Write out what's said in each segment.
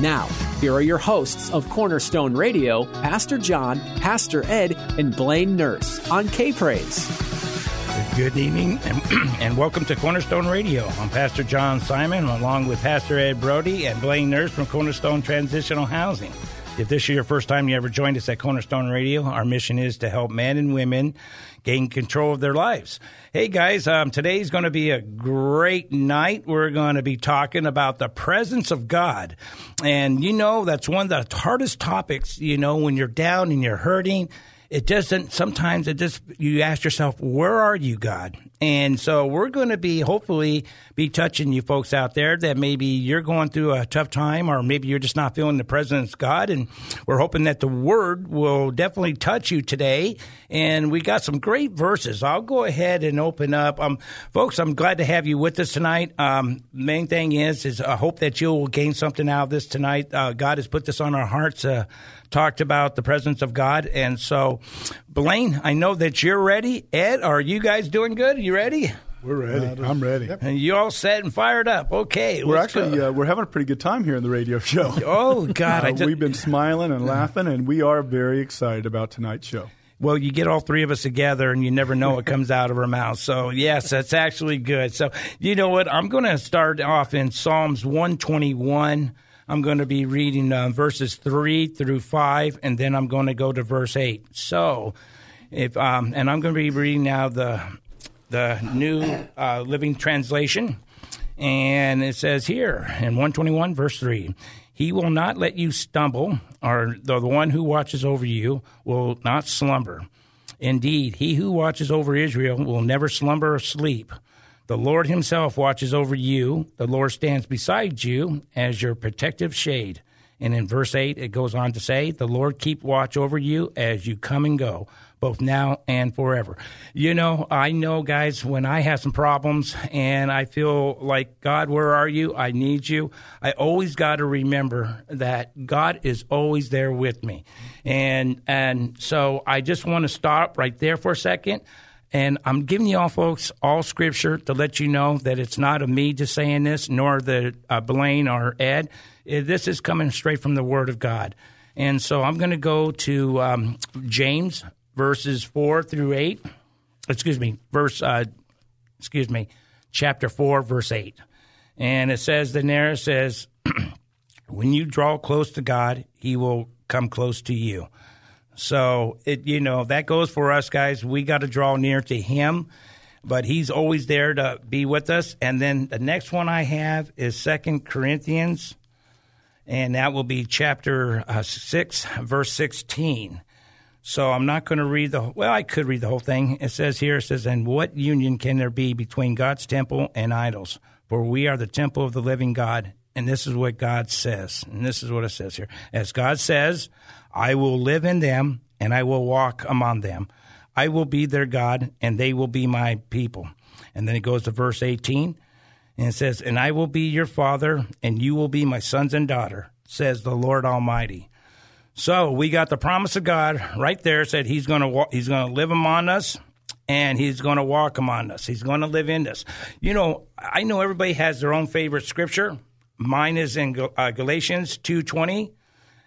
Now, here are your hosts of Cornerstone Radio, Pastor John, Pastor Ed, and Blaine Nurse on K Praise. Good evening and, and, welcome to Cornerstone Radio. I'm Pastor John Simon along with Pastor Ed Brody and Blaine Nurse from Cornerstone Transitional Housing. If this is your first time you ever joined us at Cornerstone Radio, our mission is to help men and women gain control of their lives. Hey guys, um, today's going to be a great night. We're going to be talking about the presence of God. And you know, that's one of the hardest topics, you know, when you're down and you're hurting it doesn't sometimes it just you ask yourself where are you god and so we're going to be hopefully be touching you folks out there that maybe you're going through a tough time or maybe you're just not feeling the presence of god. And we're hoping that the word will definitely touch you today. And we got some great verses. I'll go ahead and open up. Um, folks i'm glad to have you with us tonight. Um, main thing is is i hope that you'll gain something out of this tonight. Uh, god has put this on our hearts uh, talked about the presence of God. And so, Blaine, I know that you're ready. Ed, are you guys doing good? You ready? We're ready. I'm ready. Yep. And you all set and fired up. Okay, we're actually uh, we're having a pretty good time here in the radio show. Oh God, uh, just, we've been smiling and laughing, and we are very excited about tonight's show. Well, you get all three of us together, and you never know what comes out of our mouths. So yes, that's actually good. So you know what? I'm going to start off in Psalms 121. I'm going to be reading uh, verses 3 through 5, and then I'm going to go to verse 8. So, if um, and I'm going to be reading now the, the New uh, Living Translation. And it says here in 121, verse 3 He will not let you stumble, or the one who watches over you will not slumber. Indeed, he who watches over Israel will never slumber or sleep. The Lord Himself watches over you. The Lord stands beside you as your protective shade. And in verse 8, it goes on to say, The Lord keep watch over you as you come and go, both now and forever. You know, I know, guys, when I have some problems and I feel like, God, where are you? I need you. I always got to remember that God is always there with me. And, and so I just want to stop right there for a second. And I'm giving you all folks all scripture to let you know that it's not of me just saying this, nor the uh, Blaine or Ed. This is coming straight from the Word of God. And so I'm going to go to um, James verses four through eight. Excuse me, verse. Uh, excuse me, chapter four, verse eight. And it says the narrative says, "When you draw close to God, He will come close to you." So it you know that goes for us guys. We got to draw near to Him, but He's always there to be with us. And then the next one I have is Second Corinthians, and that will be chapter uh, six, verse sixteen. So I'm not going to read the well. I could read the whole thing. It says here. It says, "And what union can there be between God's temple and idols? For we are the temple of the living God." And this is what God says. And this is what it says here. As God says, I will live in them and I will walk among them. I will be their God and they will be my people. And then it goes to verse 18 and it says, And I will be your father and you will be my sons and daughter, says the Lord Almighty. So we got the promise of God right there said he's going to walk, he's going to live among us and he's going to walk among us. He's going to live in us. You know, I know everybody has their own favorite scripture. Mine is in uh, Galatians 2:20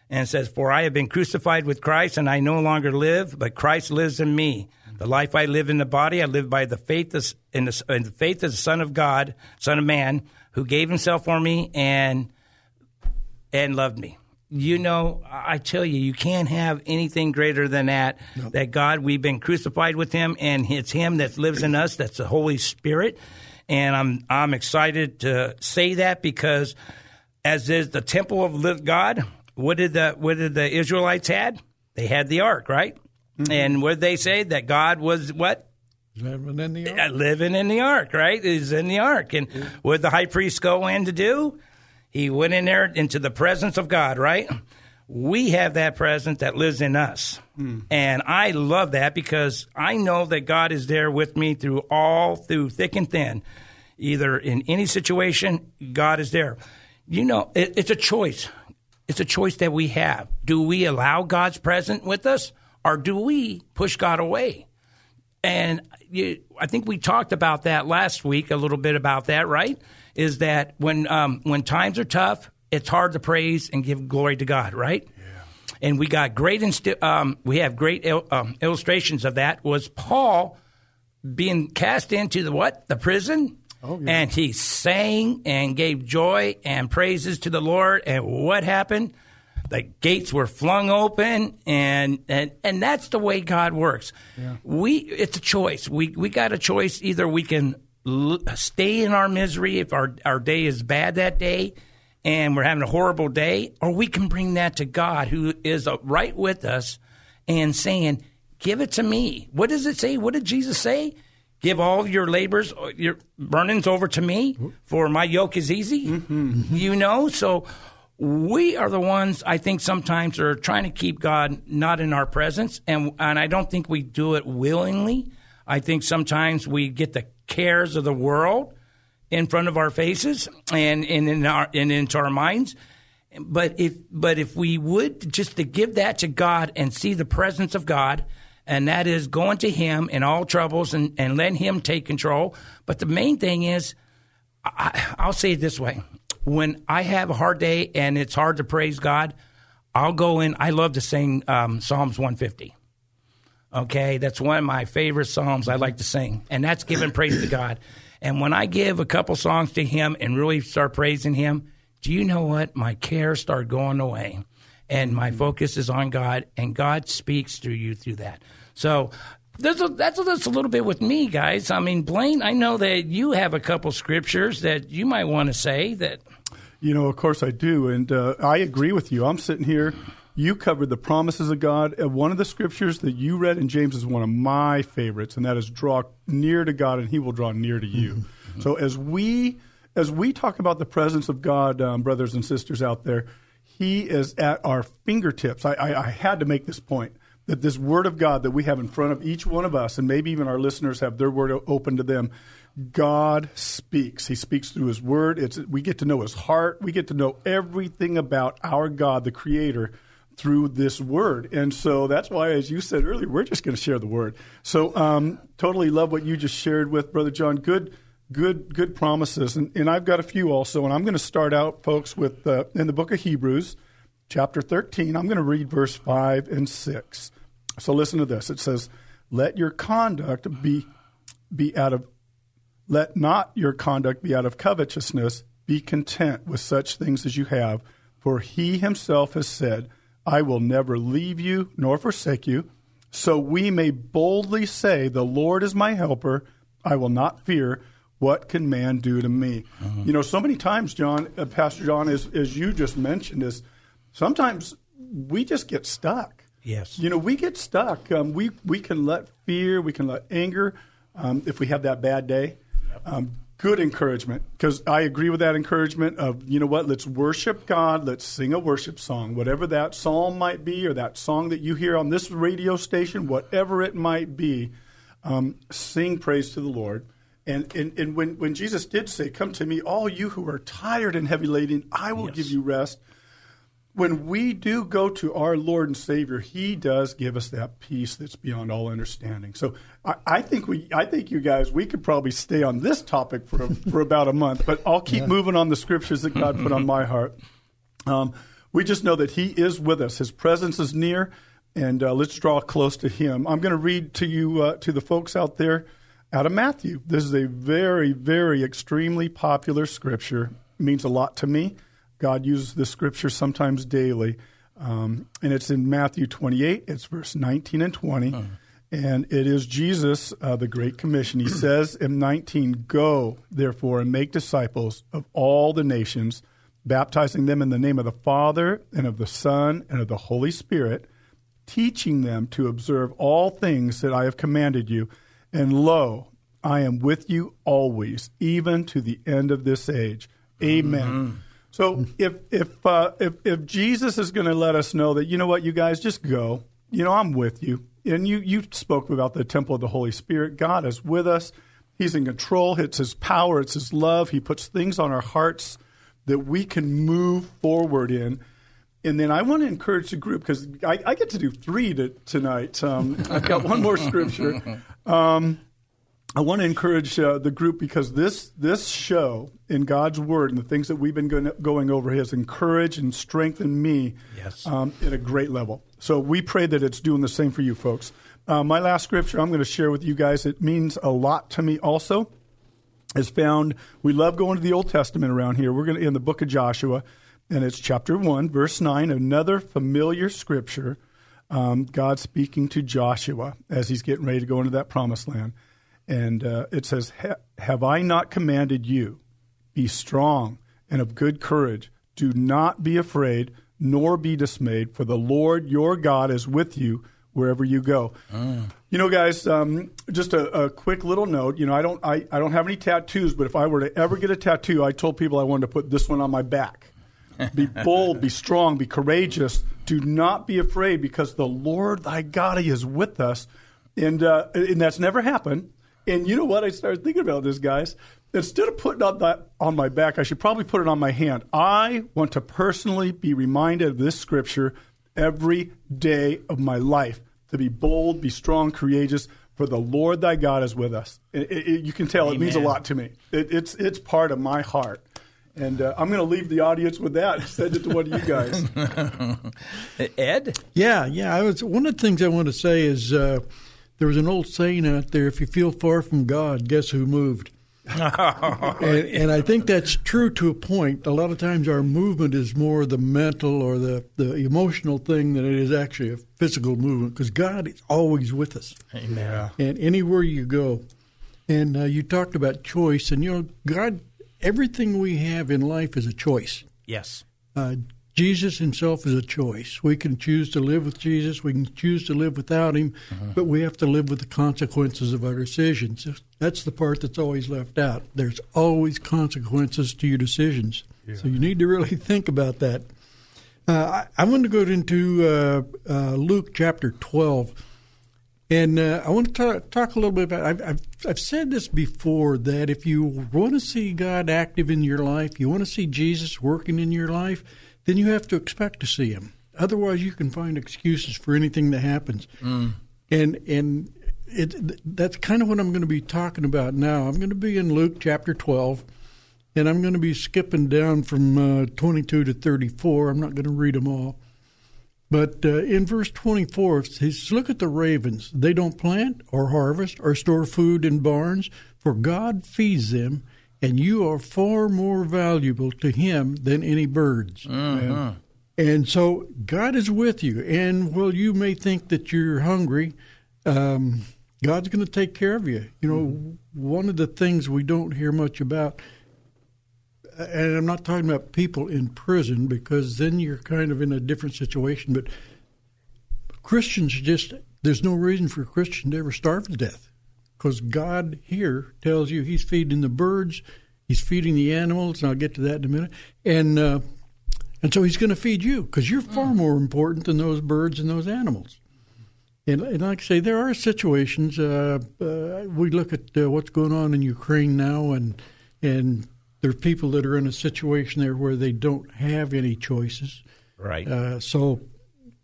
and it says, For I have been crucified with Christ, and I no longer live, but Christ lives in me. The life I live in the body, I live by the faith of, in the, in the faith of the Son of God, Son of Man, who gave Himself for me and and loved me. You know, I tell you, you can't have anything greater than that. That God, we've been crucified with Him, and it's Him that lives in us. That's the Holy Spirit, and I'm I'm excited to say that because as is the temple of God, what did the what did the Israelites had? They had the ark, right? Mm-hmm. And what did they say that God was what? Living in the ark. Living in the ark, right? Is in the ark, and yeah. what did the high priest go in to do? He went in there into the presence of God, right? We have that presence that lives in us. Mm. And I love that because I know that God is there with me through all, through thick and thin. Either in any situation, God is there. You know, it, it's a choice. It's a choice that we have. Do we allow God's presence with us or do we push God away? And you, I think we talked about that last week, a little bit about that, right? is that when um, when times are tough, it's hard to praise and give glory to God, right? Yeah. And we got great insti- um, we have great il- um, illustrations of that. Was Paul being cast into the what the prison? Oh, yeah. And he sang and gave joy and praises to the Lord. And what happened? The gates were flung open, and and, and that's the way God works. Yeah. We it's a choice. We we got a choice. Either we can stay in our misery if our, our day is bad that day and we're having a horrible day, or we can bring that to God who is right with us and saying, Give it to me. What does it say? What did Jesus say? Give all your labors, uh, your burnings over to me, for my yoke is easy. Mm-hmm. You know, so we are the ones I think sometimes are trying to keep God not in our presence, and and I don't think we do it willingly. I think sometimes we get the cares of the world in front of our faces and, and in our and into our minds. But if but if we would just to give that to God and see the presence of God, and that is going to Him in all troubles and, and let Him take control. But the main thing is, I, I'll say it this way: when I have a hard day and it's hard to praise God, I'll go in. I love to sing um, Psalms 150. Okay, that's one of my favorite psalms I like to sing, and that's giving praise to God. And when I give a couple songs to Him and really start praising Him, do you know what? My cares start going away, and my focus is on God, and God speaks through you through that. So that's a, that's, a, that's a little bit with me, guys. I mean, Blaine, I know that you have a couple scriptures that you might want to say that. You know, of course I do, and uh, I agree with you. I'm sitting here you covered the promises of God. Uh, one of the scriptures that you read in James is one of my favorites, and that is draw near to God, and He will draw near to you. Mm-hmm. So as we as we talk about the presence of God, um, brothers and sisters out there, He is at our fingertips. I, I, I had to make this point that this Word of God that we have in front of each one of us, and maybe even our listeners have their Word open to them. God speaks. He speaks through His Word. It's, we get to know His heart. We get to know everything about our God, the Creator, through this word. And so that's why, as you said earlier, we're just going to share the word. So um, totally love what you just shared with Brother John. Good, good, good promises. And, and I've got a few also. And I'm going to start out, folks, with uh, in the book of Hebrews, chapter 13. I'm going to read verse 5 and 6. So listen to this. It says, Let your conduct be, be out of, let not your conduct be out of covetousness. Be content with such things as you have. For he himself has said, I will never leave you nor forsake you. So we may boldly say, The Lord is my helper. I will not fear. What can man do to me? Uh-huh. You know, so many times, John, uh, Pastor John, as, as you just mentioned, is sometimes we just get stuck. Yes. You know, we get stuck. Um, we, we can let fear, we can let anger, um, if we have that bad day, um, good encouragement because I agree with that encouragement of you know what let's worship God let's sing a worship song whatever that psalm might be or that song that you hear on this radio station whatever it might be um, sing praise to the Lord and, and, and when, when Jesus did say come to me all you who are tired and heavy laden I will yes. give you rest when we do go to our Lord and Savior, He does give us that peace that's beyond all understanding. So I, I think we, I think you guys, we could probably stay on this topic for for about a month, but I'll keep yeah. moving on the scriptures that God put on my heart. Um, we just know that He is with us; His presence is near, and uh, let's draw close to Him. I'm going to read to you, uh, to the folks out there, out of Matthew. This is a very, very extremely popular scripture. It means a lot to me. God uses this scripture sometimes daily, um, and it's in Matthew 28. It's verse 19 and 20. Uh-huh. And it is Jesus, uh, the Great Commission. He says in 19, Go, therefore, and make disciples of all the nations, baptizing them in the name of the Father, and of the Son, and of the Holy Spirit, teaching them to observe all things that I have commanded you. And lo, I am with you always, even to the end of this age. Amen. Mm-hmm. So if if uh, if if Jesus is going to let us know that you know what you guys just go, you know I'm with you. And you you spoke about the temple of the Holy Spirit. God is with us. He's in control. It's his power, it's his love. He puts things on our hearts that we can move forward in. And then I want to encourage the group because I, I, get to do three to, tonight. Um, I've got one more scripture. Um, I want to encourage uh, the group because this this show in God's Word and the things that we've been going, going over has encouraged and strengthened me yes. um, at a great level. So we pray that it's doing the same for you folks. Uh, my last scripture I'm going to share with you guys. It means a lot to me also. Is found. We love going to the Old Testament around here. We're going to in the book of Joshua, and it's chapter one, verse nine. Another familiar scripture. Um, God speaking to Joshua as he's getting ready to go into that promised land. And uh, it says, Have I not commanded you? Be strong and of good courage. Do not be afraid, nor be dismayed, for the Lord your God is with you wherever you go. Mm. You know, guys, um, just a, a, quick little note. You know, I don't, I, I don't have any tattoos, but if I were to ever get a tattoo, I told people I wanted to put this one on my back. Be bold, be strong, be courageous. Do not be afraid, because the Lord thy God He is with us. And, uh, and that's never happened. And you know what? I started thinking about this, guys. Instead of putting on that on my back, I should probably put it on my hand. I want to personally be reminded of this scripture every day of my life to be bold, be strong, courageous. For the Lord thy God is with us. It, it, you can tell Amen. it means a lot to me. It, it's it's part of my heart. And uh, I'm going to leave the audience with that. Send it to one of you guys. Ed? Yeah, yeah. I was one of the things I want to say is uh, there was an old saying out there: "If you feel far from God, guess who moved." and, and, I think that's true to a point. A lot of times, our movement is more the mental or the, the emotional thing than it is actually a physical movement. Because God is always with us. Amen. And anywhere you go, and uh, you talked about choice, and you know, God, everything we have in life is a choice. Yes. Uh, Jesus himself is a choice. We can choose to live with Jesus, we can choose to live without him, uh-huh. but we have to live with the consequences of our decisions. That's the part that's always left out. There's always consequences to your decisions. Yeah. So you need to really think about that. Uh, I, I want to go into uh, uh, Luke chapter 12. And uh, I want to talk, talk, a little bit about. I've, I've, I've said this before that if you want to see God active in your life, you want to see Jesus working in your life, then you have to expect to see him. Otherwise, you can find excuses for anything that happens. Mm. And and it, that's kind of what I'm going to be talking about now. I'm going to be in Luke chapter 12, and I'm going to be skipping down from uh, 22 to 34. I'm not going to read them all. But uh, in verse 24, he says, Look at the ravens. They don't plant or harvest or store food in barns, for God feeds them and you are far more valuable to Him than any birds. Mm-hmm. And, and, so God is with you. And while you may think that you're hungry, um, God's going to take care of you. You know, mm-hmm. one of the things we don't hear much about, and I'm not talking about people in prison because then you're kind of in a different situation, but Christians just, there's no reason for a Christian to ever starve to death because God here tells you He's feeding the birds, He's feeding the animals, and I'll get to that in a minute. And uh, and so He's going to feed you because you're far more important than those birds and those animals. And, and like I say, there are situations. Uh, uh, we look at uh, what's going on in Ukraine now, and and there's people that are in a situation there where they don't have any choices. Right. Uh, so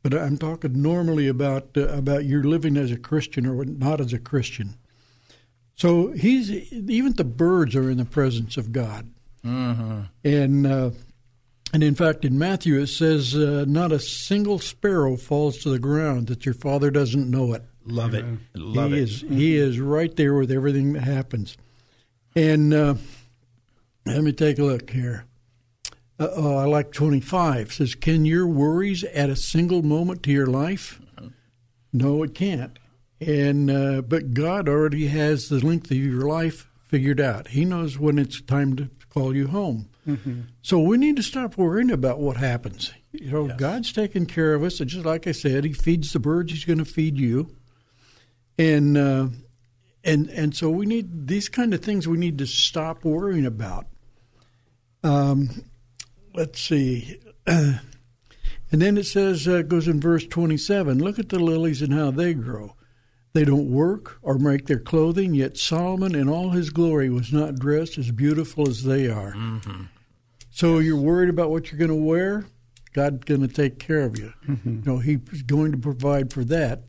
but I'm talking normally about uh, about you're living as a Christian or not as a Christian. So he's even the birds are in the presence of God, mm-hmm. and uh, and in fact in Matthew it says uh, not a single sparrow falls to the ground that your Father doesn't know it. Love it, love he it. Is, he is right there with everything that happens, and uh, let me take a look here. uh, uh, I like 25 says, Can your worries add a single moment to your life? No, it can't. And uh, but God already has the length of your life figured out. He knows when it's time to call you home. Mm-hmm. So we need to stop worrying about what happens. You know, yes. God's taking care of us, and just like I said, He feeds the birds. He's going to feed you, and uh, and and so we need these kind of things. We need to stop worrying about. Um, let's see. and then it says, uh, goes in verse 27 Look at the lilies and how they grow. They don't work or make their clothing, yet Solomon in all his glory was not dressed as beautiful as they are. Mm-hmm. So you're worried about what you're going to wear? God's going to take care of you. Mm-hmm. You know, He's going to provide for that.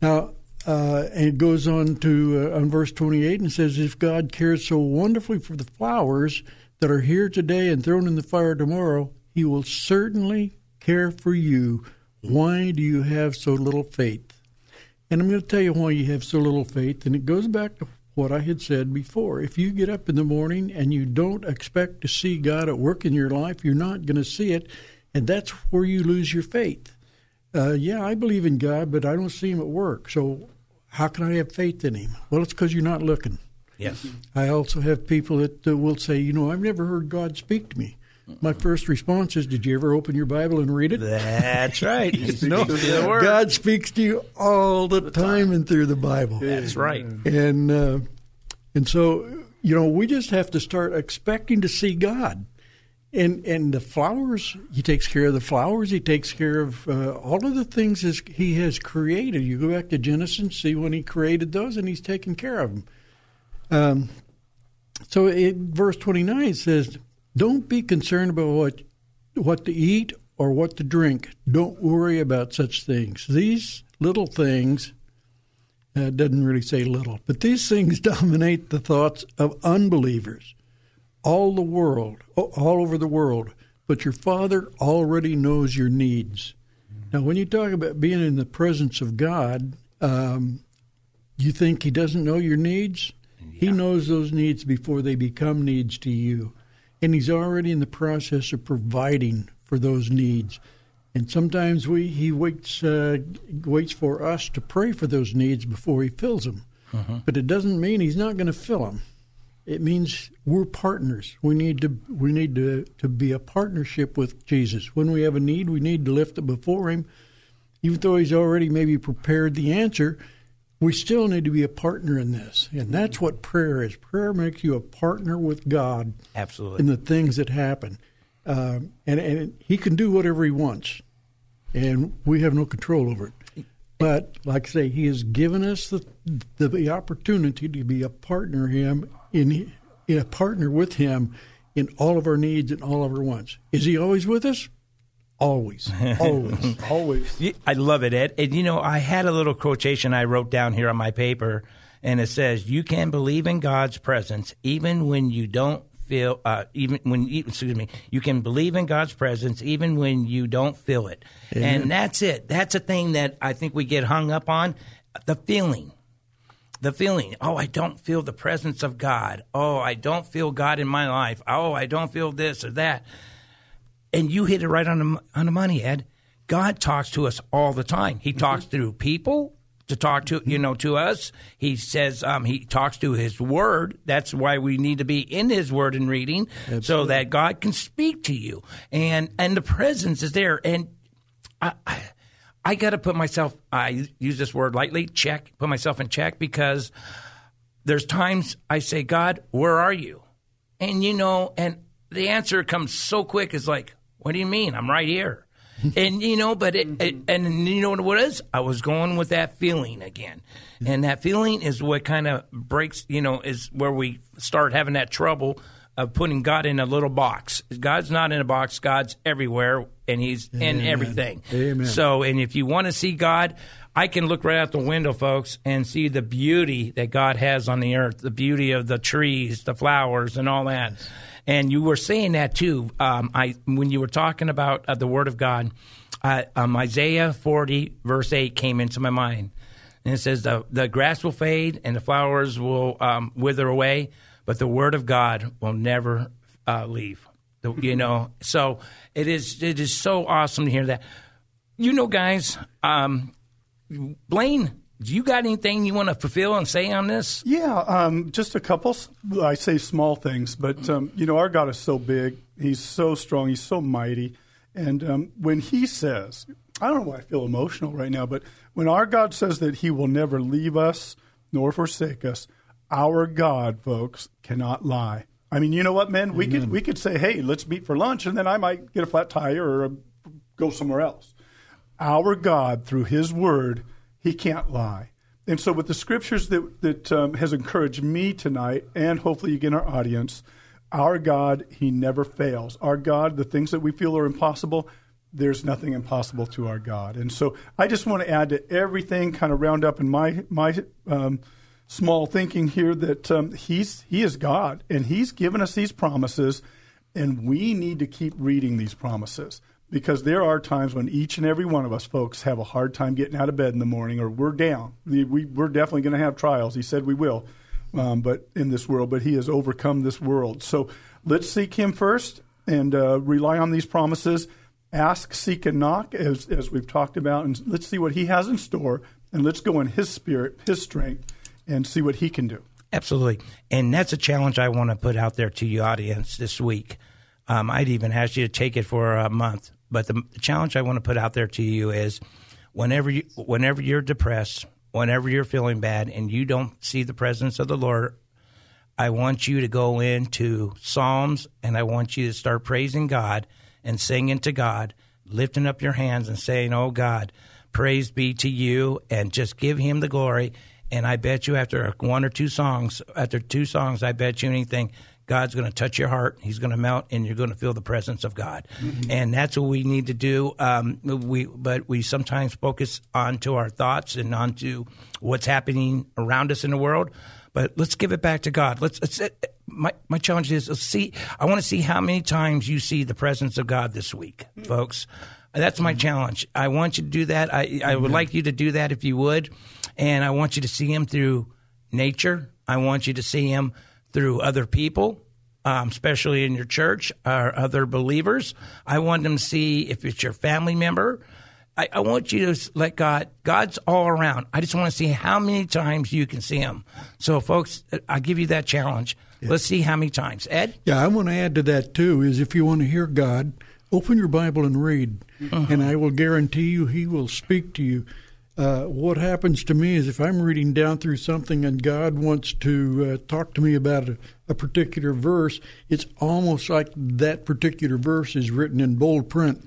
Now, uh, and it goes on to uh, on verse 28 and says, "If God cares so wonderfully for the flowers that are here today and thrown in the fire tomorrow, He will certainly care for you. Why do you have so little faith?" And I'm going to tell you why you have so little faith. And it goes back to what I had said before. If you get up in the morning and you don't expect to see God at work in your life, you're not going to see it. And that's where you lose your faith. Uh, yeah, I believe in God, but I don't see Him at work. So how can I have faith in Him? Well, it's because you're not looking. Yes. I also have people that uh, will say, you know, I've never heard God speak to me. My first response is, "Did you ever open your Bible and read it?" That's right. no, God speaks to you all the, the time, time, and through the Bible. That's right. And uh, and so you know, we just have to start expecting to see God. And and the flowers, He takes care of the flowers. He takes care of uh, all of the things as He has created. You go back to Genesis, and see when He created those, and He's taking care of them. Um, so, it, verse twenty nine says don't be concerned about what what to eat or what to drink. Don't worry about such things. These little things uh, doesn't really say little, but these things dominate the thoughts of unbelievers all the world, all over the world. But your Father already knows your needs. Now, when you talk about being in the presence of God, um, you think He doesn't know your needs? Yeah. He knows those needs before they become needs to you and He's already in the process of providing for those needs. And sometimes we He waits uh, waits for us to pray for those needs before He fills them. Uh-huh. But it doesn't mean He's not going to fill them. It means we're partners. We need to we need to, to be a partnership with Jesus. When we have a need, we need to lift it before Him, even though He's already maybe prepared the answer we still need to be a partner in this. And that's what prayer is. Prayer makes you a partner with God. Absolutely. In the things that happen. Um, and, and He can do whatever He wants. And we have no control over it. But, like I say, He has given us the, the, the opportunity to be a partner Him in, in a partner with Him in all of our needs and all of our wants. Is He always with us? Always, always, always. I love it, Ed. And you know, I had a little quotation I wrote down here on my paper, and it says, "You can believe in God's presence even when you don't feel, uh, even when excuse me, you can believe in God's presence even when you don't feel it." And that's it. That's a thing that I think we get hung up on, the feeling the feeling, oh, I don't feel the presence of God. Oh, I don't feel God in my life. Oh, I don't feel this or that and you hit it right on the, on the money, Ed. God talks to us all the time. He mm-hmm. talks through people to talk to you know to us. He says um, he talks to His Word. That's why we need to be in His Word and reading, Absolutely. so that God can speak to you. And and the presence is there. And I, I, I got to put myself. I use this word lightly. Check. Put myself in check because there's times I say, God, where are you? And you know, and the answer comes so quick. It's like, what do you mean? I'm right here. and you know, but it, it, and you know what it is? I was going with that feeling again, and that feeling is what kind of breaks. You know, is where we start having that trouble of putting God in a little box. God's not in a box. God's everywhere, and He's Amen. in everything. Amen. So, and if you want to see God, I can look right out the window, folks, and see the beauty that God has on the earth, the beauty of the trees, the flowers, and all that. Yes. And you were saying that too. Um, I when you were talking about uh, the Word of God, uh, um, Isaiah forty verse eight came into my mind, and it says the the grass will fade and the flowers will um, wither away, but the Word of God will never uh, leave. The- You know, so it is it is so awesome to hear that. You know, guys, um, Blaine, do you got anything you want to fulfill and say on this? Yeah, um, just a couple. I say small things, but um, you know, our God is so big. He's so strong. He's so mighty. And um, when He says, I don't know why I feel emotional right now, but when our God says that He will never leave us nor forsake us, our God, folks, cannot lie. I mean, you know what, men? We could we could say, hey, let's meet for lunch, and then I might get a flat tire or uh go somewhere else. Our God, through His Word, He can't lie. And so, with the scriptures that that um, has encouraged me tonight, and hopefully again our audience, our God, He never fails. Our God, the things that we feel are impossible, there's nothing impossible to our God. And so, I just want to add to everything, kind of round up in my my um, small thinking here that um, He's He is God, and He's given us these promises, and we need to keep reading these promises because there are times when each and every one of us folks have a hard time getting out of bed in the morning or we're down. We, we, we're definitely going to have trials. He said we will, um, but in this world, but he has overcome this world. So let's seek him first and uh, rely on these promises. Ask, seek, and knock, as, as we've talked about, and let's see what he has in store, and let's go in his spirit, his strength, and see what he can do. Absolutely. And that's a challenge I want to put out there to your audience this week. Um, I'd even ask you to take it for a month. But the, the challenge I want to put out there to you is whenever you, whenever you're depressed, whenever you're feeling bad, and you don't see the presence of the Lord, I want you to go into Psalms and I want you to start praising God and singing to God, lifting up your hands and saying, Oh God, praise be to you, and just give Him the glory. And I bet you after one or two songs, after two songs, I bet you anything, God's going to touch your heart. He's going to melt, and you're going to feel the presence of God. And that's what we need to do. Um, we, but we sometimes focus onto our thoughts and onto what's happening around us in the world. But let's give it back to God. Let's. let's my my challenge is let's see. I want to see how many times you see the presence of God this week, folks. That's my challenge. I want you to do that. I I would like you to do that if you would, and I want you to see Him through nature. I want you to see Him through other people, um, especially in your church or other believers. I want them to see if it's your family member. I, I want you to let God, God's all around. I just want to see how many times you can see Him. So, folks, I give you that challenge. Let's see how many times. Ed? Yeah, I want to add to that too. Is if you want to hear God, open your Bible and read, and I will guarantee you He will speak to you. Uh, what happens to me is if I'm reading down through something and God wants to uh, talk to me about a, a particular verse, it's almost like that particular verse is written in bold print.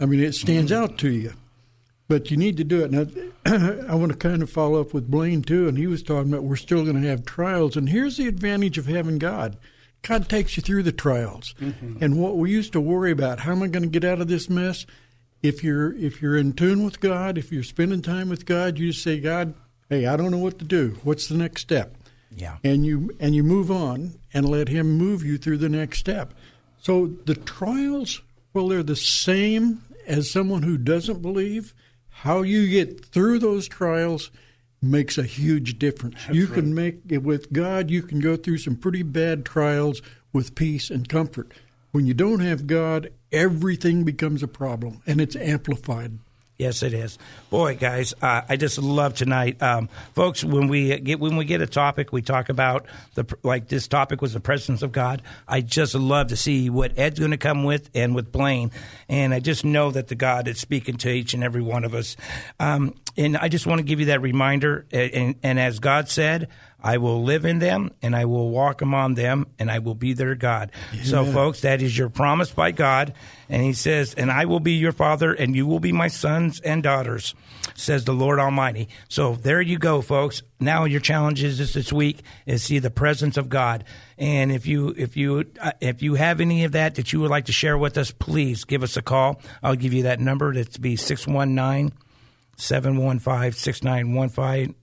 I mean, it stands out to you. But you need to do it. Now, I want to kind of follow up with Blaine too, and he was talking about we're still going to have trials. And here's the advantage of having God God takes you through the trials. And what we used to worry about, how am I going to get out of this mess? If you're if you're in tune with God, if you're spending time with God, you just say, God, hey, I don't know what to do. What's the next step? Yeah. and you and you move on and let him move you through the next step. So the trials, well, they're the same as someone who doesn't believe. How you get through those trials makes a huge difference. you can make it with God. You can go through some pretty bad trials with peace and comfort. When you don't have God, everything becomes a problem, and it's amplified. Yes, it is. Boy, guys, uh, I just love tonight, um, folks. When we get when we get a topic, we talk about the like this topic was the presence of God. I just love to see what Ed's going to come with and with Blaine, and I just know that the God is speaking to each and every one of us. Um, and I just want to give you that reminder. And, and, and as God said, I will live in them and I will walk among them and I will be their God. So, folks, that is your promise by God. And He says, And I will be your father and you will be my sons and daughters, says the Lord Almighty. So, there you go, folks. Now, your challenge is this, this week is see the presence of God. And if you if you uh, if you have any of that that you would like to share with us, please give us a call. I'll give you that number. That's be six one nine. 715 6915.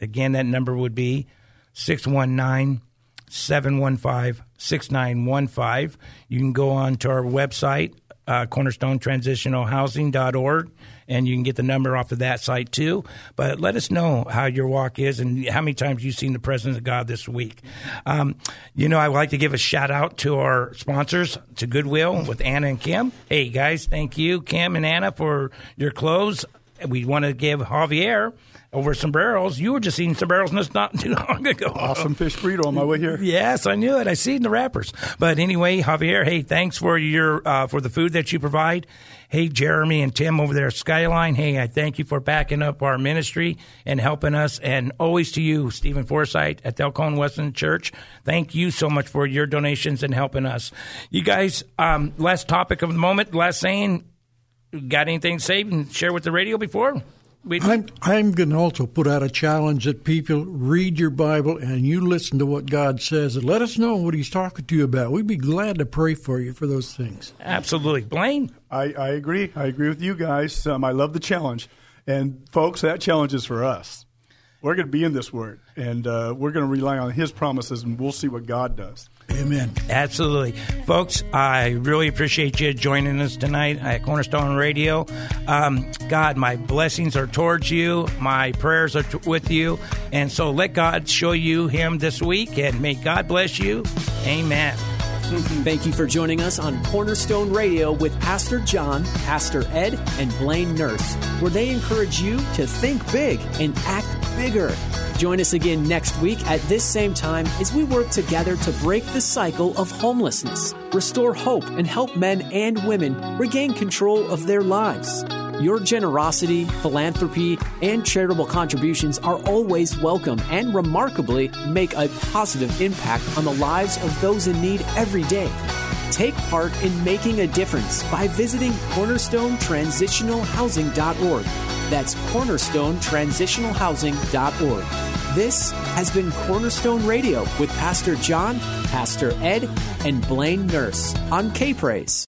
Again, that number would be 619 715 6915. You can go on to our website, uh, cornerstonetransitionalhousing.org, and you can get the number off of that site too. But let us know how your walk is and how many times you've seen the presence of God this week. Um, you know, I would like to give a shout out to our sponsors, to Goodwill with Anna and Kim. Hey guys, thank you, Kim and Anna, for your clothes. We want to give Javier over sombreros. You were just eating sombreros not too long ago. Awesome fish burrito on my way here. Yes, I knew it. I seen the wrappers. But anyway, Javier, hey, thanks for your uh, for the food that you provide. Hey, Jeremy and Tim over there Skyline. Hey, I thank you for backing up our ministry and helping us. And always to you, Stephen Forsythe at Delcone Wesleyan Church. Thank you so much for your donations and helping us. You guys, um, last topic of the moment, last saying. Got anything to say and share with the radio before? We, I'm I'm going to also put out a challenge that people read your Bible and you listen to what God says and let us know what He's talking to you about. We'd be glad to pray for you for those things. Absolutely, Blaine. I, I agree. I agree with you guys. Um, I love the challenge, and folks, that challenge is for us. We're going to be in this Word, and uh, we're going to rely on His promises, and we'll see what God does. Amen. Absolutely. Folks, I really appreciate you joining us tonight at Cornerstone Radio. Um, God, my blessings are towards you, my prayers are t- with you. And so let God show you Him this week, and may God bless you. Amen. Thank you for joining us on Cornerstone Radio with Pastor John, Pastor Ed, and Blaine Nurse, where they encourage you to think big and act bigger. Join us again next week at this same time as we work together to break the cycle of homelessness, restore hope, and help men and women regain control of their lives. Your generosity, philanthropy, and charitable contributions are always welcome and remarkably make a positive impact on the lives of those in need every day. Take part in making a difference by visiting cornerstonetransitionalhousing.org. That's cornerstonetransitionalhousing.org. This has been Cornerstone Radio with Pastor John, Pastor Ed, and Blaine Nurse on K Praise.